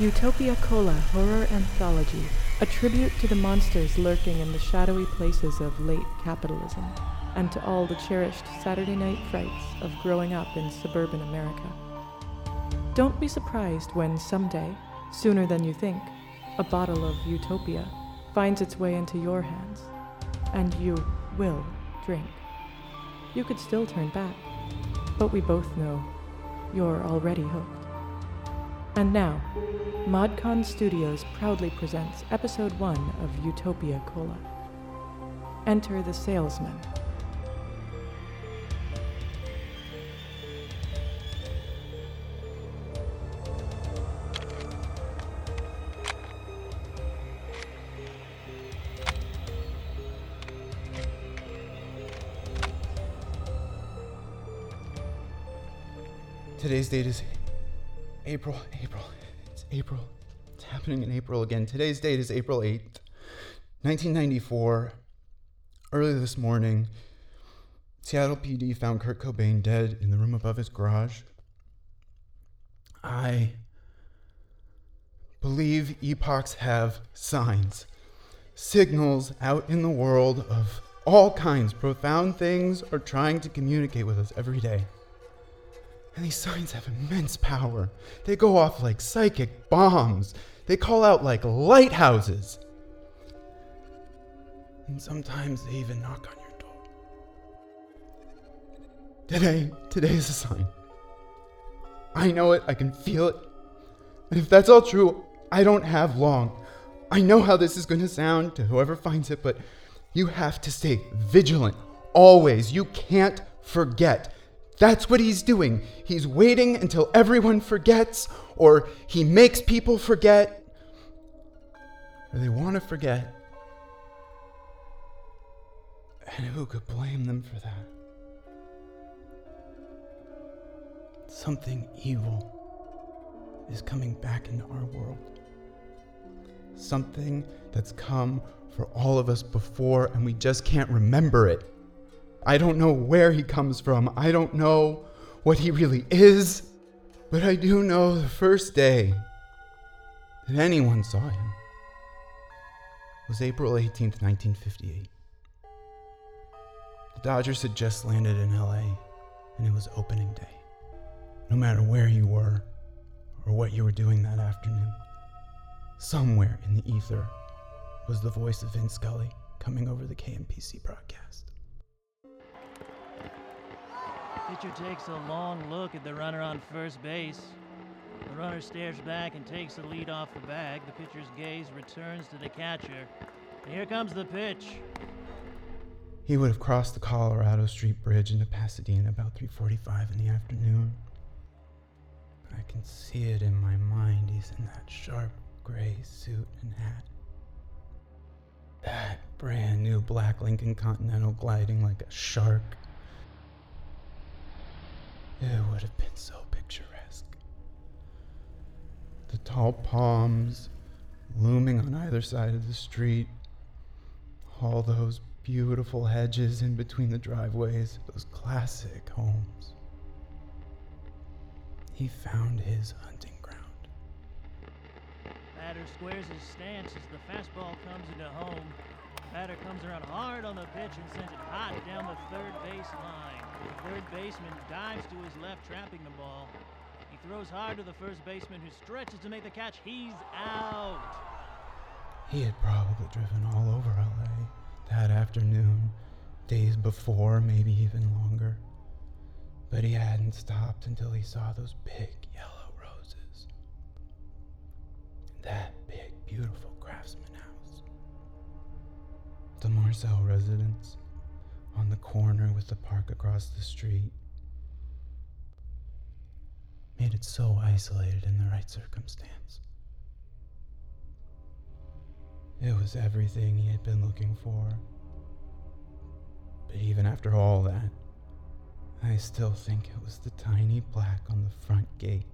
Utopia Cola Horror Anthology, a tribute to the monsters lurking in the shadowy places of late capitalism, and to all the cherished Saturday night frights of growing up in suburban America. Don't be surprised when someday, sooner than you think, a bottle of Utopia finds its way into your hands, and you will drink. You could still turn back, but we both know you're already hooked. And now, ModCon Studios proudly presents episode 1 of Utopia Cola. Enter the salesman. Today's date is April. April. It's April. It's happening in April again. Today's date is April 8th, 1994. Early this morning, Seattle PD found Kurt Cobain dead in the room above his garage. I believe epochs have signs, signals out in the world of all kinds. Profound things are trying to communicate with us every day. And these signs have immense power. They go off like psychic bombs. They call out like lighthouses. And sometimes they even knock on your door. Today, today is a sign. I know it, I can feel it. And if that's all true, I don't have long. I know how this is going to sound to whoever finds it, but you have to stay vigilant. Always. You can't forget. That's what he's doing. He's waiting until everyone forgets, or he makes people forget, or they want to forget. And who could blame them for that? Something evil is coming back into our world. Something that's come for all of us before, and we just can't remember it. I don't know where he comes from. I don't know what he really is. But I do know the first day that anyone saw him was April 18th, 1958. The Dodgers had just landed in LA, and it was opening day. No matter where you were or what you were doing that afternoon, somewhere in the ether was the voice of Vin Scully coming over the KMPC broadcast. Pitcher takes a long look at the runner on first base. The runner stares back and takes the lead off the bag. The pitcher's gaze returns to the catcher. And here comes the pitch. He would have crossed the Colorado Street Bridge into Pasadena about 3:45 in the afternoon. I can see it in my mind. He's in that sharp gray suit and hat. That brand new black Lincoln Continental gliding like a shark. It would have been so picturesque. The tall palms looming on either side of the street, all those beautiful hedges in between the driveways, those classic homes. He found his hunting ground. Batter squares his stance as the fastball comes into home. Batter comes around hard on the pitch and sends it hot down the third base line. The third baseman dives to his left, trapping the ball. He throws hard to the first baseman, who stretches to make the catch. He's out. He had probably driven all over LA that afternoon, days before, maybe even longer. But he hadn't stopped until he saw those big yellow roses. That big, beautiful. The Marcel residence on the corner with the park across the street made it so isolated in the right circumstance. It was everything he had been looking for. But even after all that, I still think it was the tiny plaque on the front gate.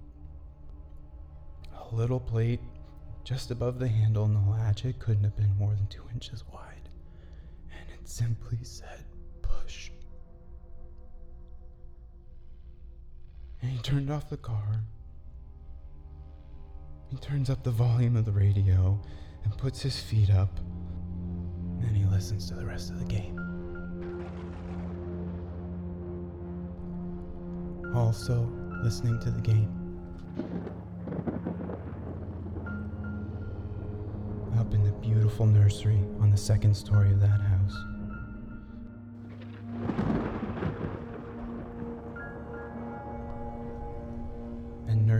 A little plate just above the handle and the latch. It couldn't have been more than two inches wide. Simply said, push. And he turned off the car. He turns up the volume of the radio and puts his feet up. Then he listens to the rest of the game. Also, listening to the game. Up in the beautiful nursery on the second story of that house.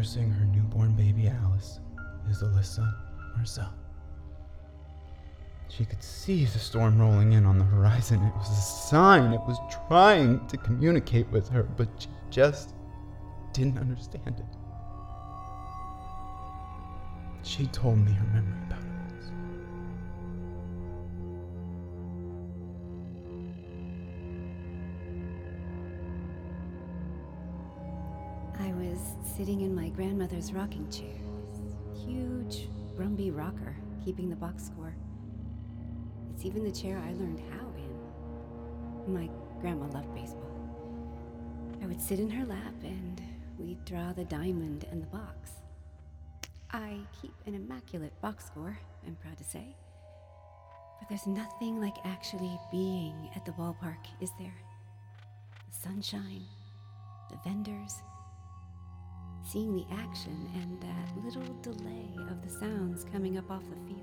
Nursing her newborn baby Alice is Alyssa Marcel. She could see the storm rolling in on the horizon. It was a sign. It was trying to communicate with her, but she just didn't understand it. She told me her memory about it sitting in my grandmother's rocking chair, huge Brumby rocker, keeping the box score. It's even the chair I learned how in. My grandma loved baseball. I would sit in her lap and we'd draw the diamond and the box. I keep an immaculate box score, I'm proud to say. But there's nothing like actually being at the ballpark, is there? The sunshine, the vendors, seeing the action and that little delay of the sounds coming up off the field.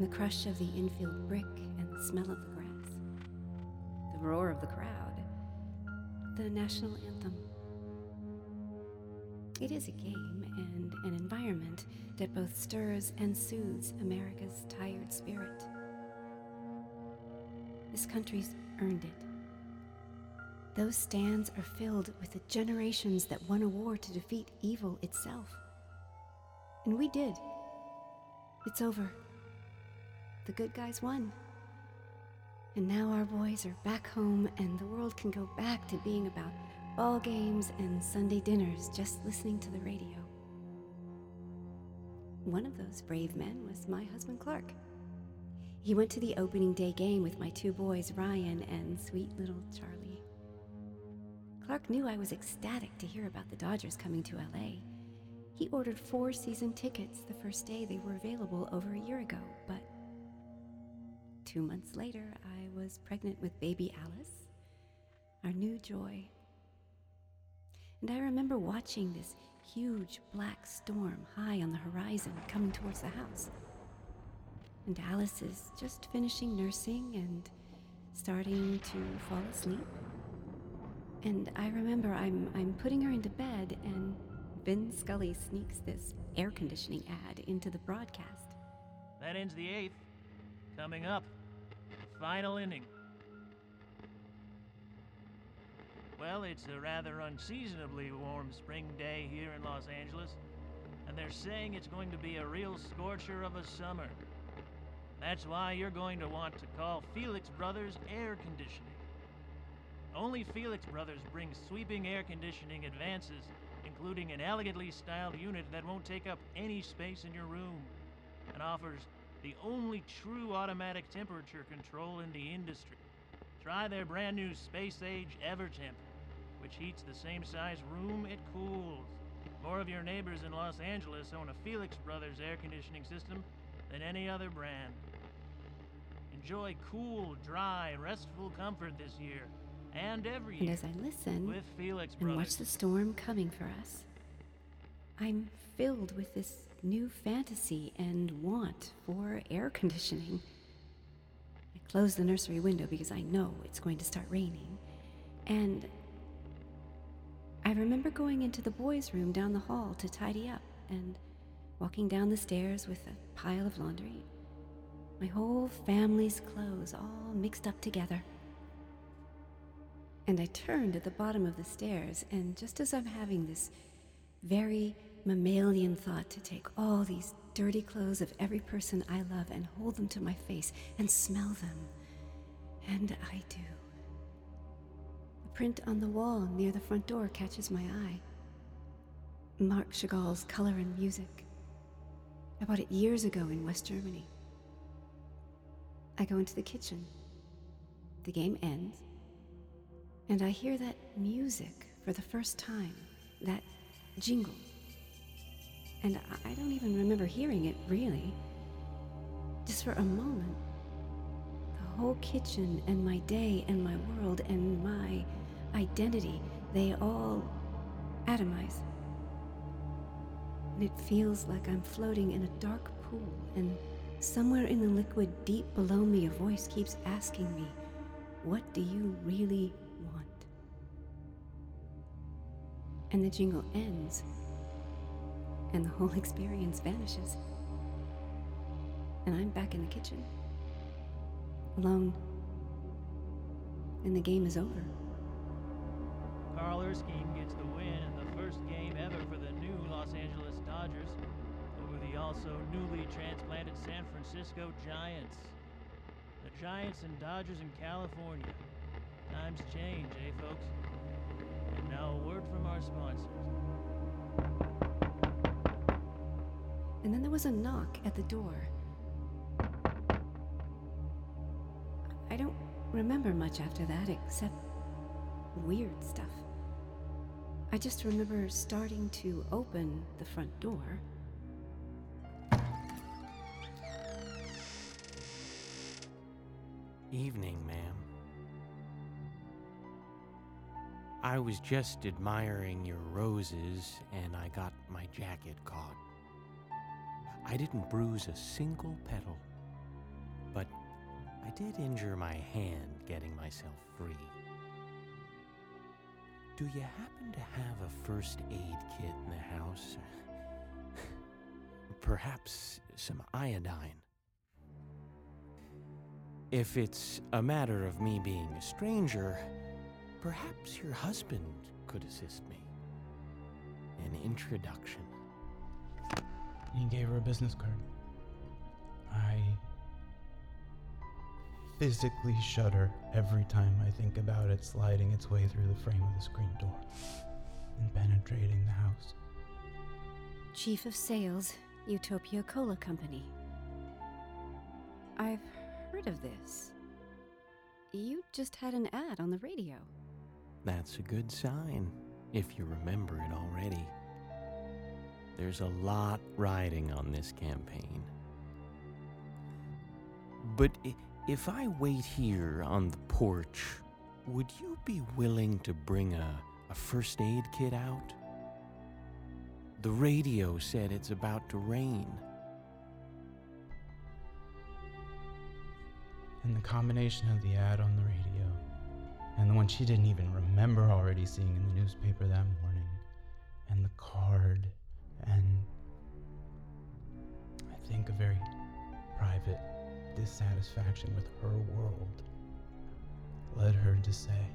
The crush of the infield brick and the smell of the grass. The roar of the crowd. The national anthem. It is a game and an environment that both stirs and soothes America's tired spirit. This country's earned it. Those stands are filled with the generations that won a war to defeat evil itself. And we did. It's over. The good guys won. And now our boys are back home, and the world can go back to being about ball games and Sunday dinners just listening to the radio. One of those brave men was my husband Clark. He went to the opening day game with my two boys, Ryan and sweet little Charlie. Clark knew I was ecstatic to hear about the Dodgers coming to LA. He ordered four season tickets the first day they were available over a year ago, but two months later, I was pregnant with baby Alice, our new joy. And I remember watching this huge black storm high on the horizon coming towards the house. And Alice is just finishing nursing and starting to fall asleep. And I remember I'm, I'm putting her into bed, and Vin Scully sneaks this air conditioning ad into the broadcast. That ends the eighth. Coming up, final inning. Well, it's a rather unseasonably warm spring day here in Los Angeles, and they're saying it's going to be a real scorcher of a summer. That's why you're going to want to call Felix Brothers Air Conditioning. Only Felix Brothers brings sweeping air conditioning advances, including an elegantly styled unit that won't take up any space in your room, and offers the only true automatic temperature control in the industry. Try their brand new Space Age EverTemp, which heats the same size room it cools. More of your neighbors in Los Angeles own a Felix Brothers air conditioning system than any other brand. Enjoy cool, dry, restful comfort this year and every And as I listen and watch the storm coming for us, I'm filled with this new fantasy and want for air conditioning. I close the nursery window because I know it's going to start raining. And I remember going into the boys' room down the hall to tidy up and walking down the stairs with a pile of laundry. My whole family's clothes all mixed up together. And I turned at the bottom of the stairs, and just as I'm having this very mammalian thought to take all these dirty clothes of every person I love and hold them to my face and smell them, and I do. The print on the wall near the front door catches my eye. Marc Chagall's Color and Music. I bought it years ago in West Germany. I go into the kitchen. The game ends. And I hear that music for the first time, that jingle. And I- don't even remember hearing it, really. Just for a moment. The whole kitchen and my day and my world and my identity, they all atomize. And it feels like I'm floating in a dark pool, and somewhere in the liquid deep below me, a voice keeps asking me, What do you really And the jingle ends, and the whole experience vanishes. And I'm back in the kitchen, alone, and the game is over. Carl Erskine gets the win in the first game ever for the new Los Angeles Dodgers over the also newly transplanted San Francisco Giants. The Giants and Dodgers in California. Times change, eh, folks? And now a word from our sponsors. And then there was a knock at the door. I don't remember much after that except weird stuff. I just remember starting to open the front door. Evening, ma'am. I was just admiring your roses and I got my jacket caught. I didn't bruise a single petal, but I did injure my hand getting myself free. Do you happen to have a first aid kit in the house? Perhaps some iodine. If it's a matter of me being a stranger, perhaps your husband could assist me. An introduction. He gave her a business card. I physically shudder every time I think about it sliding its way through the frame of the screen door and penetrating the house. Chief of Sales, Utopia Cola Company. I've heard of this. You just had an ad on the radio. That's a good sign, if you remember it already. There's a lot riding on this campaign. But if I wait here on the porch, would you be willing to bring a, a first aid kit out? The radio said it's about to rain. And the combination of the ad on the radio and the one she didn't even remember already seeing in the newspaper that morning, and the card, and I think a very private dissatisfaction with her world led her to say,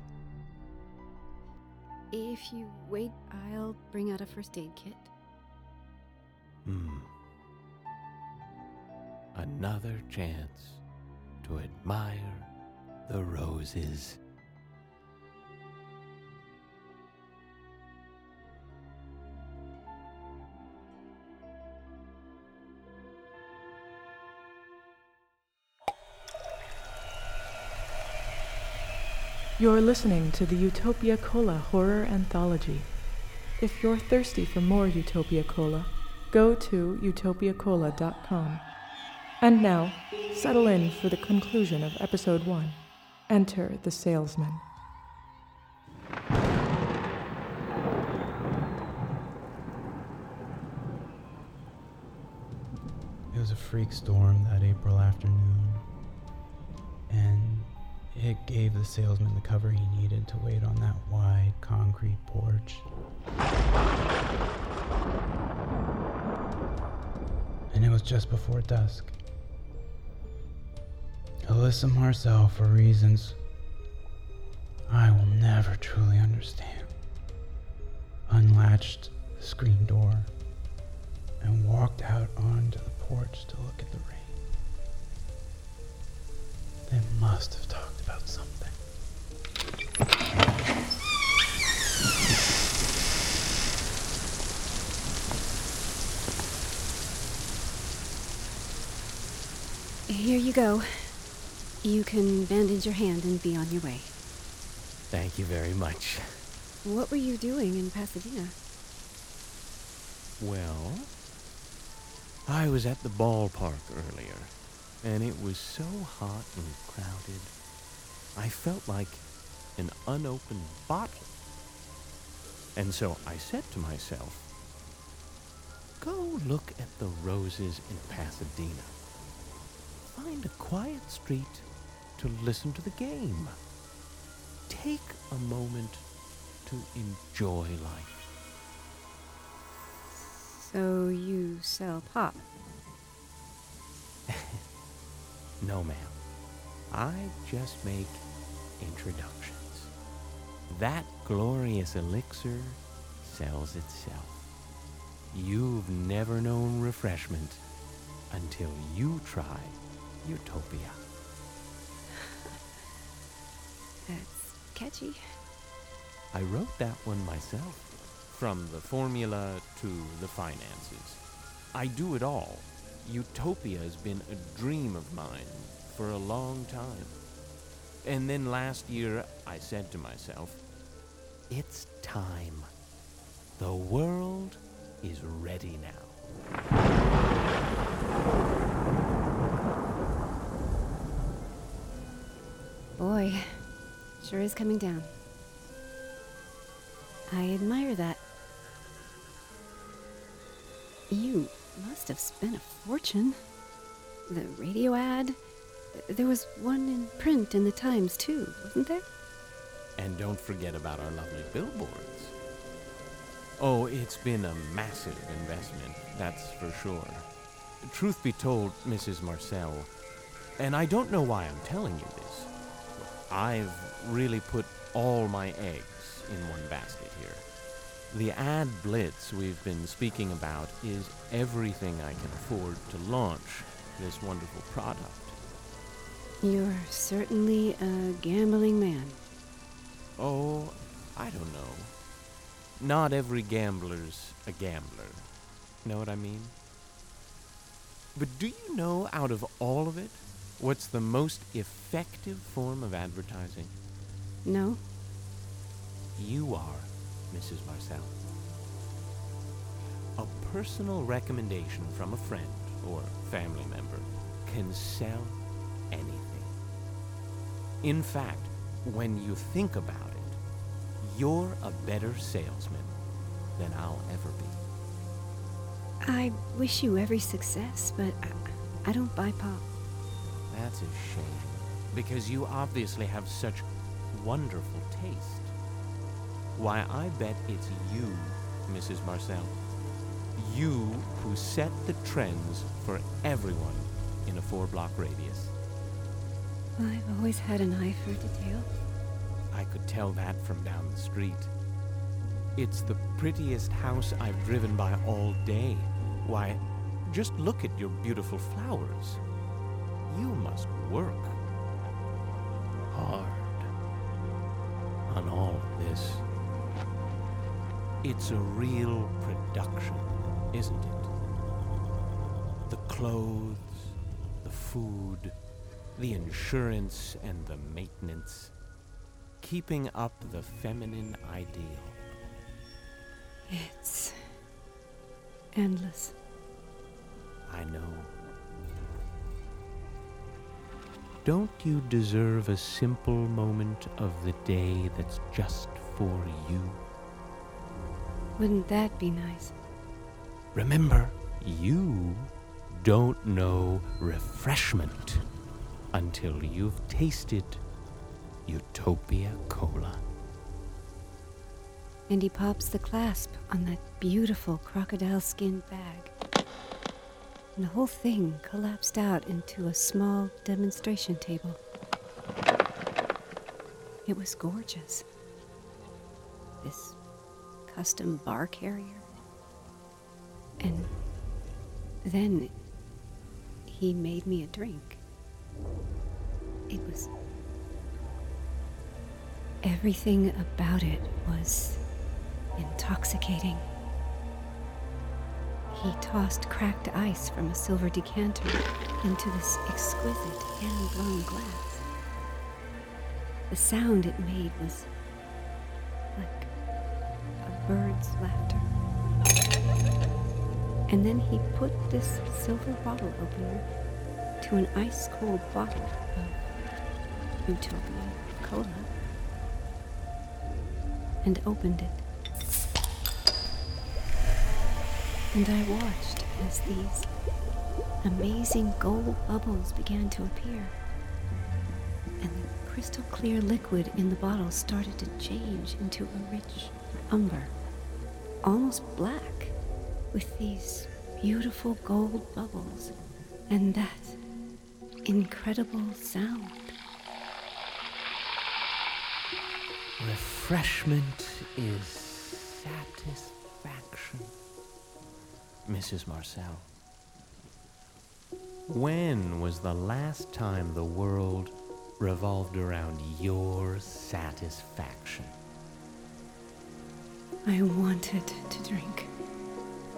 If you wait, I'll bring out a first aid kit. Hmm. Another chance to admire the roses. You're listening to the Utopia Cola Horror Anthology. If you're thirsty for more Utopia Cola, go to utopiacola.com. And now, settle in for the conclusion of episode 1. Enter the salesman. It was a freak storm that April afternoon, and it gave the salesman the cover he needed to wait on that wide concrete porch. And it was just before dusk. Alyssa Marcel, for reasons I will never truly understand, unlatched the screen door and walked out onto the porch to look at the rain. They must have talked about something. Here you go. You can bandage your hand and be on your way. Thank you very much. What were you doing in Pasadena? Well, I was at the ballpark earlier, and it was so hot and crowded. I felt like an unopened bottle. And so I said to myself, Go look at the roses in Pasadena. Find a quiet street to listen to the game. Take a moment to enjoy life. So you sell pop? No, ma'am. I just make introductions. That glorious elixir sells itself. You've never known refreshment until you try Utopia. That's catchy. I wrote that one myself. From the formula to the finances. I do it all. Utopia has been a dream of mine for a long time. And then last year, I said to myself, it's time. The world is ready now. Boy, sure is coming down. I admire that. You must have spent a fortune. The radio ad. There was one in print in the Times, too, wasn't there? And don't forget about our lovely billboards. Oh, it's been a massive investment, that's for sure. Truth be told, Mrs. Marcel, and I don't know why I'm telling you this, I've really put all my eggs in one basket here. The ad blitz we've been speaking about is everything I can afford to launch this wonderful product. You're certainly a gambling man. Oh, I don't know. Not every gambler's a gambler. Know what I mean? But do you know out of all of it, what's the most effective form of advertising? No? You are, Mrs. Marcel. A personal recommendation from a friend or family member can sell anything. In fact, when you think about it, you're a better salesman than I'll ever be. I wish you every success, but I, I don't buy pop. That's a shame, because you obviously have such wonderful taste. Why, I bet it's you, Mrs. Marcel. You who set the trends for everyone in a four block radius. I've always had an eye for detail. I could tell that from down the street. It's the prettiest house I've driven by all day. Why, just look at your beautiful flowers. You must work hard on all of this. It's a real production, isn't it? The clothes, the food, the insurance, and the maintenance. Keeping up the feminine ideal. It's endless. I know. Don't you deserve a simple moment of the day that's just for you? Wouldn't that be nice? Remember, you don't know refreshment until you've tasted Utopia Cola. And he pops the clasp on that beautiful crocodile skin bag. And the whole thing collapsed out into a small demonstration table. It was gorgeous. This custom bar carrier. And then he made me a drink. It was. Everything about it was intoxicating. He tossed cracked ice from a silver decanter into this exquisite hand blown glass. The sound it made was laughter. And then he put this silver bottle opener to an ice cold bottle of Utopia Cola and opened it. And I watched as these amazing gold bubbles began to appear. And the crystal clear liquid in the bottle started to change into a rich umber, almost black, with these beautiful gold bubbles and that incredible sound. Refreshment is satisfaction. Mrs. Marcel. When was the last time the world revolved around your satisfaction? I wanted to drink.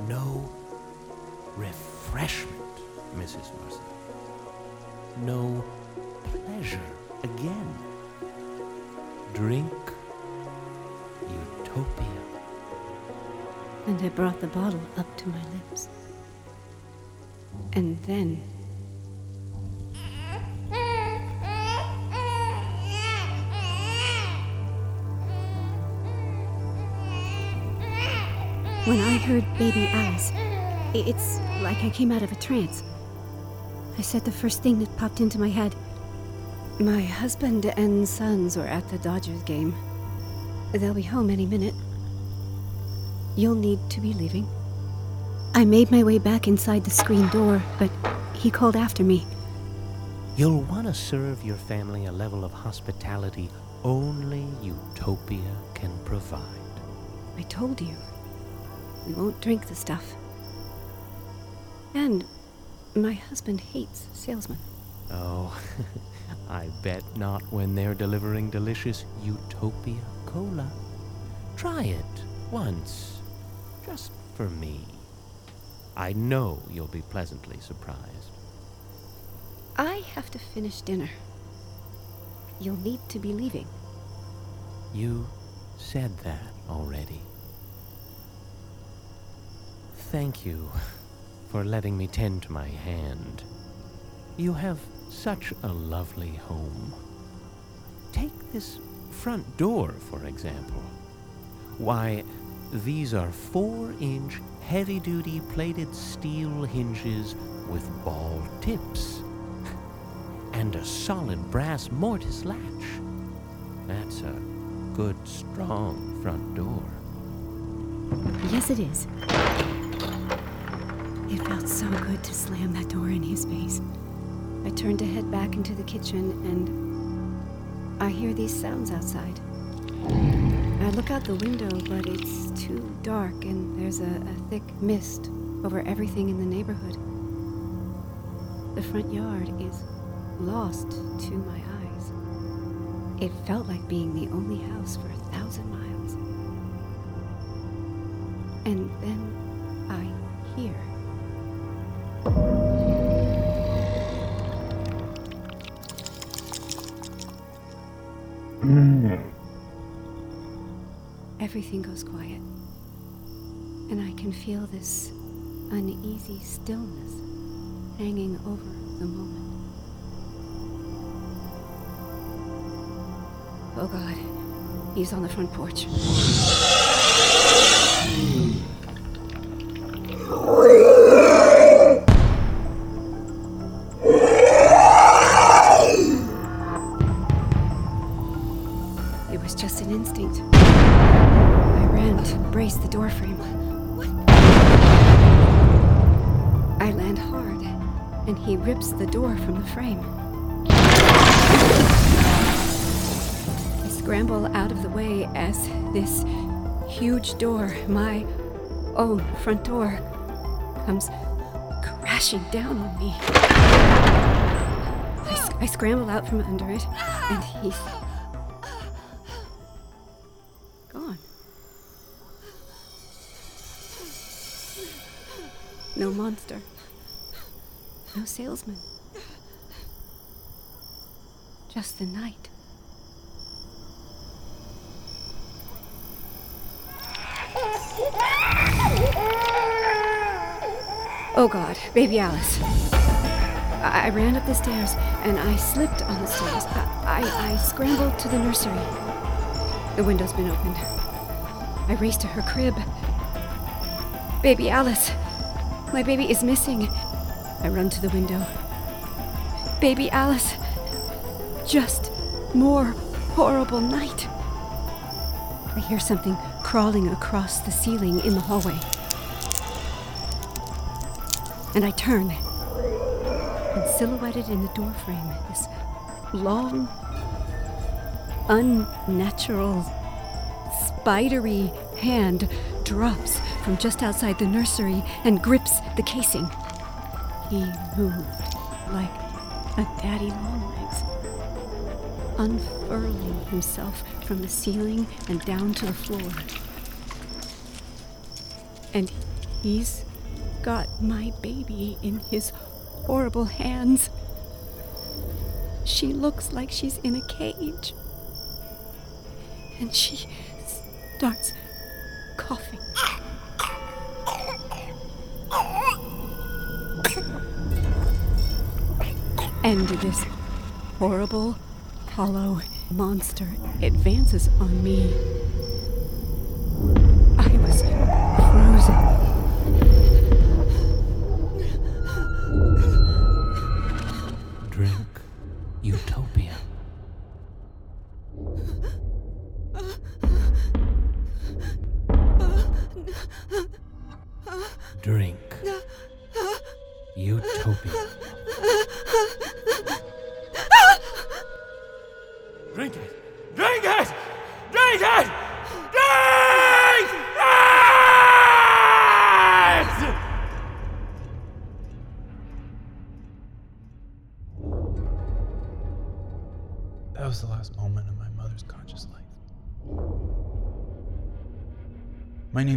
No refreshment, Mrs. Marcel. No pleasure again. Drink utopia. And I brought the bottle up to my lips. And then. When I heard Baby Alice, it's like I came out of a trance. I said the first thing that popped into my head. My husband and sons were at the Dodgers game. They'll be home any minute. You'll need to be leaving. I made my way back inside the screen door, but he called after me. You'll want to serve your family a level of hospitality only Utopia can provide. I told you. We won't drink the stuff. And my husband hates salesmen. Oh, I bet not when they're delivering delicious Utopia Cola. Try it once, just for me. I know you'll be pleasantly surprised. I have to finish dinner. You'll need to be leaving. You said that already. Thank you for letting me tend to my hand. You have such a lovely home. Take this front door, for example. Why, these are four inch heavy duty plated steel hinges with ball tips and a solid brass mortise latch. That's a good, strong front door. Yes, it is. It felt so good to slam that door in his face. I turned to head back into the kitchen and I hear these sounds outside. I look out the window, but it's too dark and there's a, a thick mist over everything in the neighborhood. The front yard is lost to my eyes. It felt like being the only house for a thousand miles. And then I hear. Everything goes quiet. And I can feel this uneasy stillness hanging over the moment. Oh God, he's on the front porch. Rips the door from the frame. I scramble out of the way as this huge door, my own front door, comes crashing down on me. I scramble out from under it, and he's gone. No monster. No salesman. Just the night. Oh God, baby Alice. I, I ran up the stairs and I slipped on the stairs. I, I, I scrambled to the nursery. The window's been opened. I raced to her crib. Baby Alice. My baby is missing. I run to the window. Baby Alice. Just more horrible night. I hear something crawling across the ceiling in the hallway. And I turn. And silhouetted in the doorframe, this long, unnatural, spidery hand drops from just outside the nursery and grips the casing. He moved like a daddy longlegs, unfurling himself from the ceiling and down to the floor. And he's got my baby in his horrible hands. She looks like she's in a cage. And she starts coughing. And this horrible, hollow monster advances on me.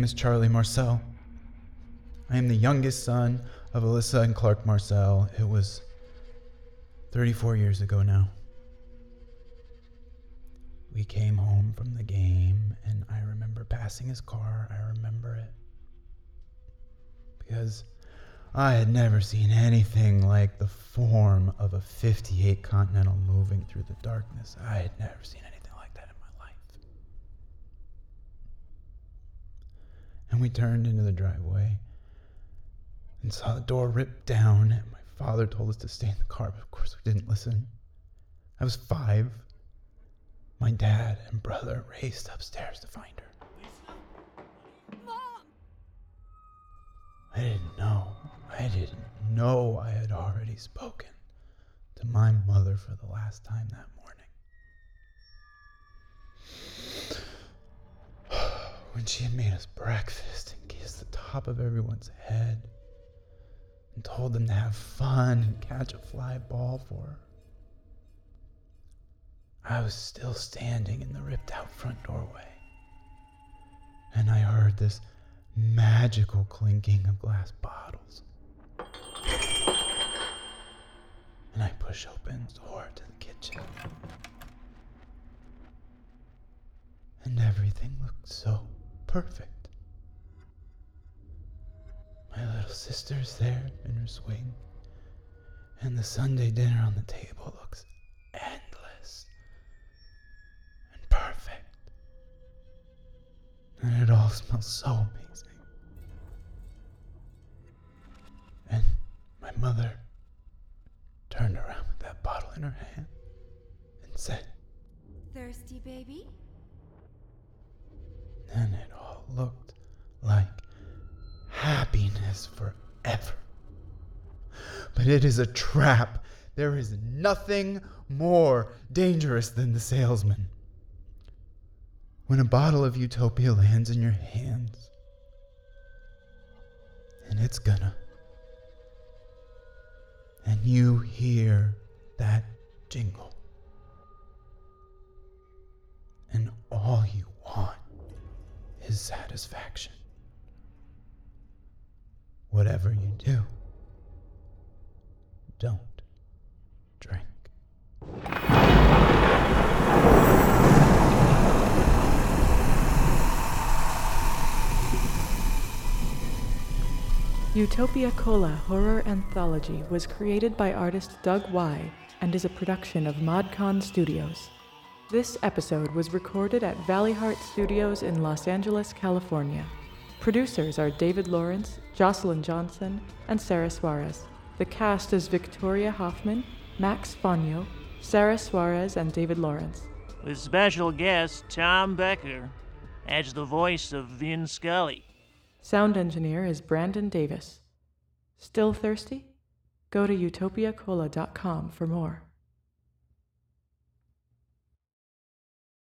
Is Charlie Marcel. I am the youngest son of Alyssa and Clark Marcel. It was 34 years ago now. We came home from the game, and I remember passing his car. I remember it. Because I had never seen anything like the form of a 58 Continental moving through the darkness. I had never seen anything like that in my life. And we turned into the driveway and saw the door ripped down. And my father told us to stay in the car, but of course we didn't listen. I was five. My dad and brother raced upstairs to find her. I didn't know. I didn't know I had already spoken to my mother for the last time that morning. When she had made us breakfast and kissed the top of everyone's head and told them to have fun and catch a fly ball for her. I was still standing in the ripped out front doorway. And I heard this magical clinking of glass bottles. And I push open the door to the kitchen. And everything looked so perfect. My little sister's there in her swing. And the Sunday dinner on the table looks endless and perfect. And it all smells so amazing. And my mother turned around with that bottle in her hand and said, Thirsty, baby? And it all looked like happiness forever. But it is a trap. There is nothing more dangerous than the salesman. When a bottle of utopia lands in your hands, and it's gonna, and you hear that jingle, and all you want is satisfaction. Whatever you do, don't drink. Utopia Cola Horror Anthology was created by artist Doug Y and is a production of ModCon Studios. This episode was recorded at Valley Heart Studios in Los Angeles, California. Producers are David Lawrence, Jocelyn Johnson, and Sarah Suarez. The cast is Victoria Hoffman, Max Fonyo, Sarah Suarez, and David Lawrence. With special guest Tom Becker as the voice of Vin Scully. Sound engineer is Brandon Davis. Still thirsty? Go to utopiacola.com for more.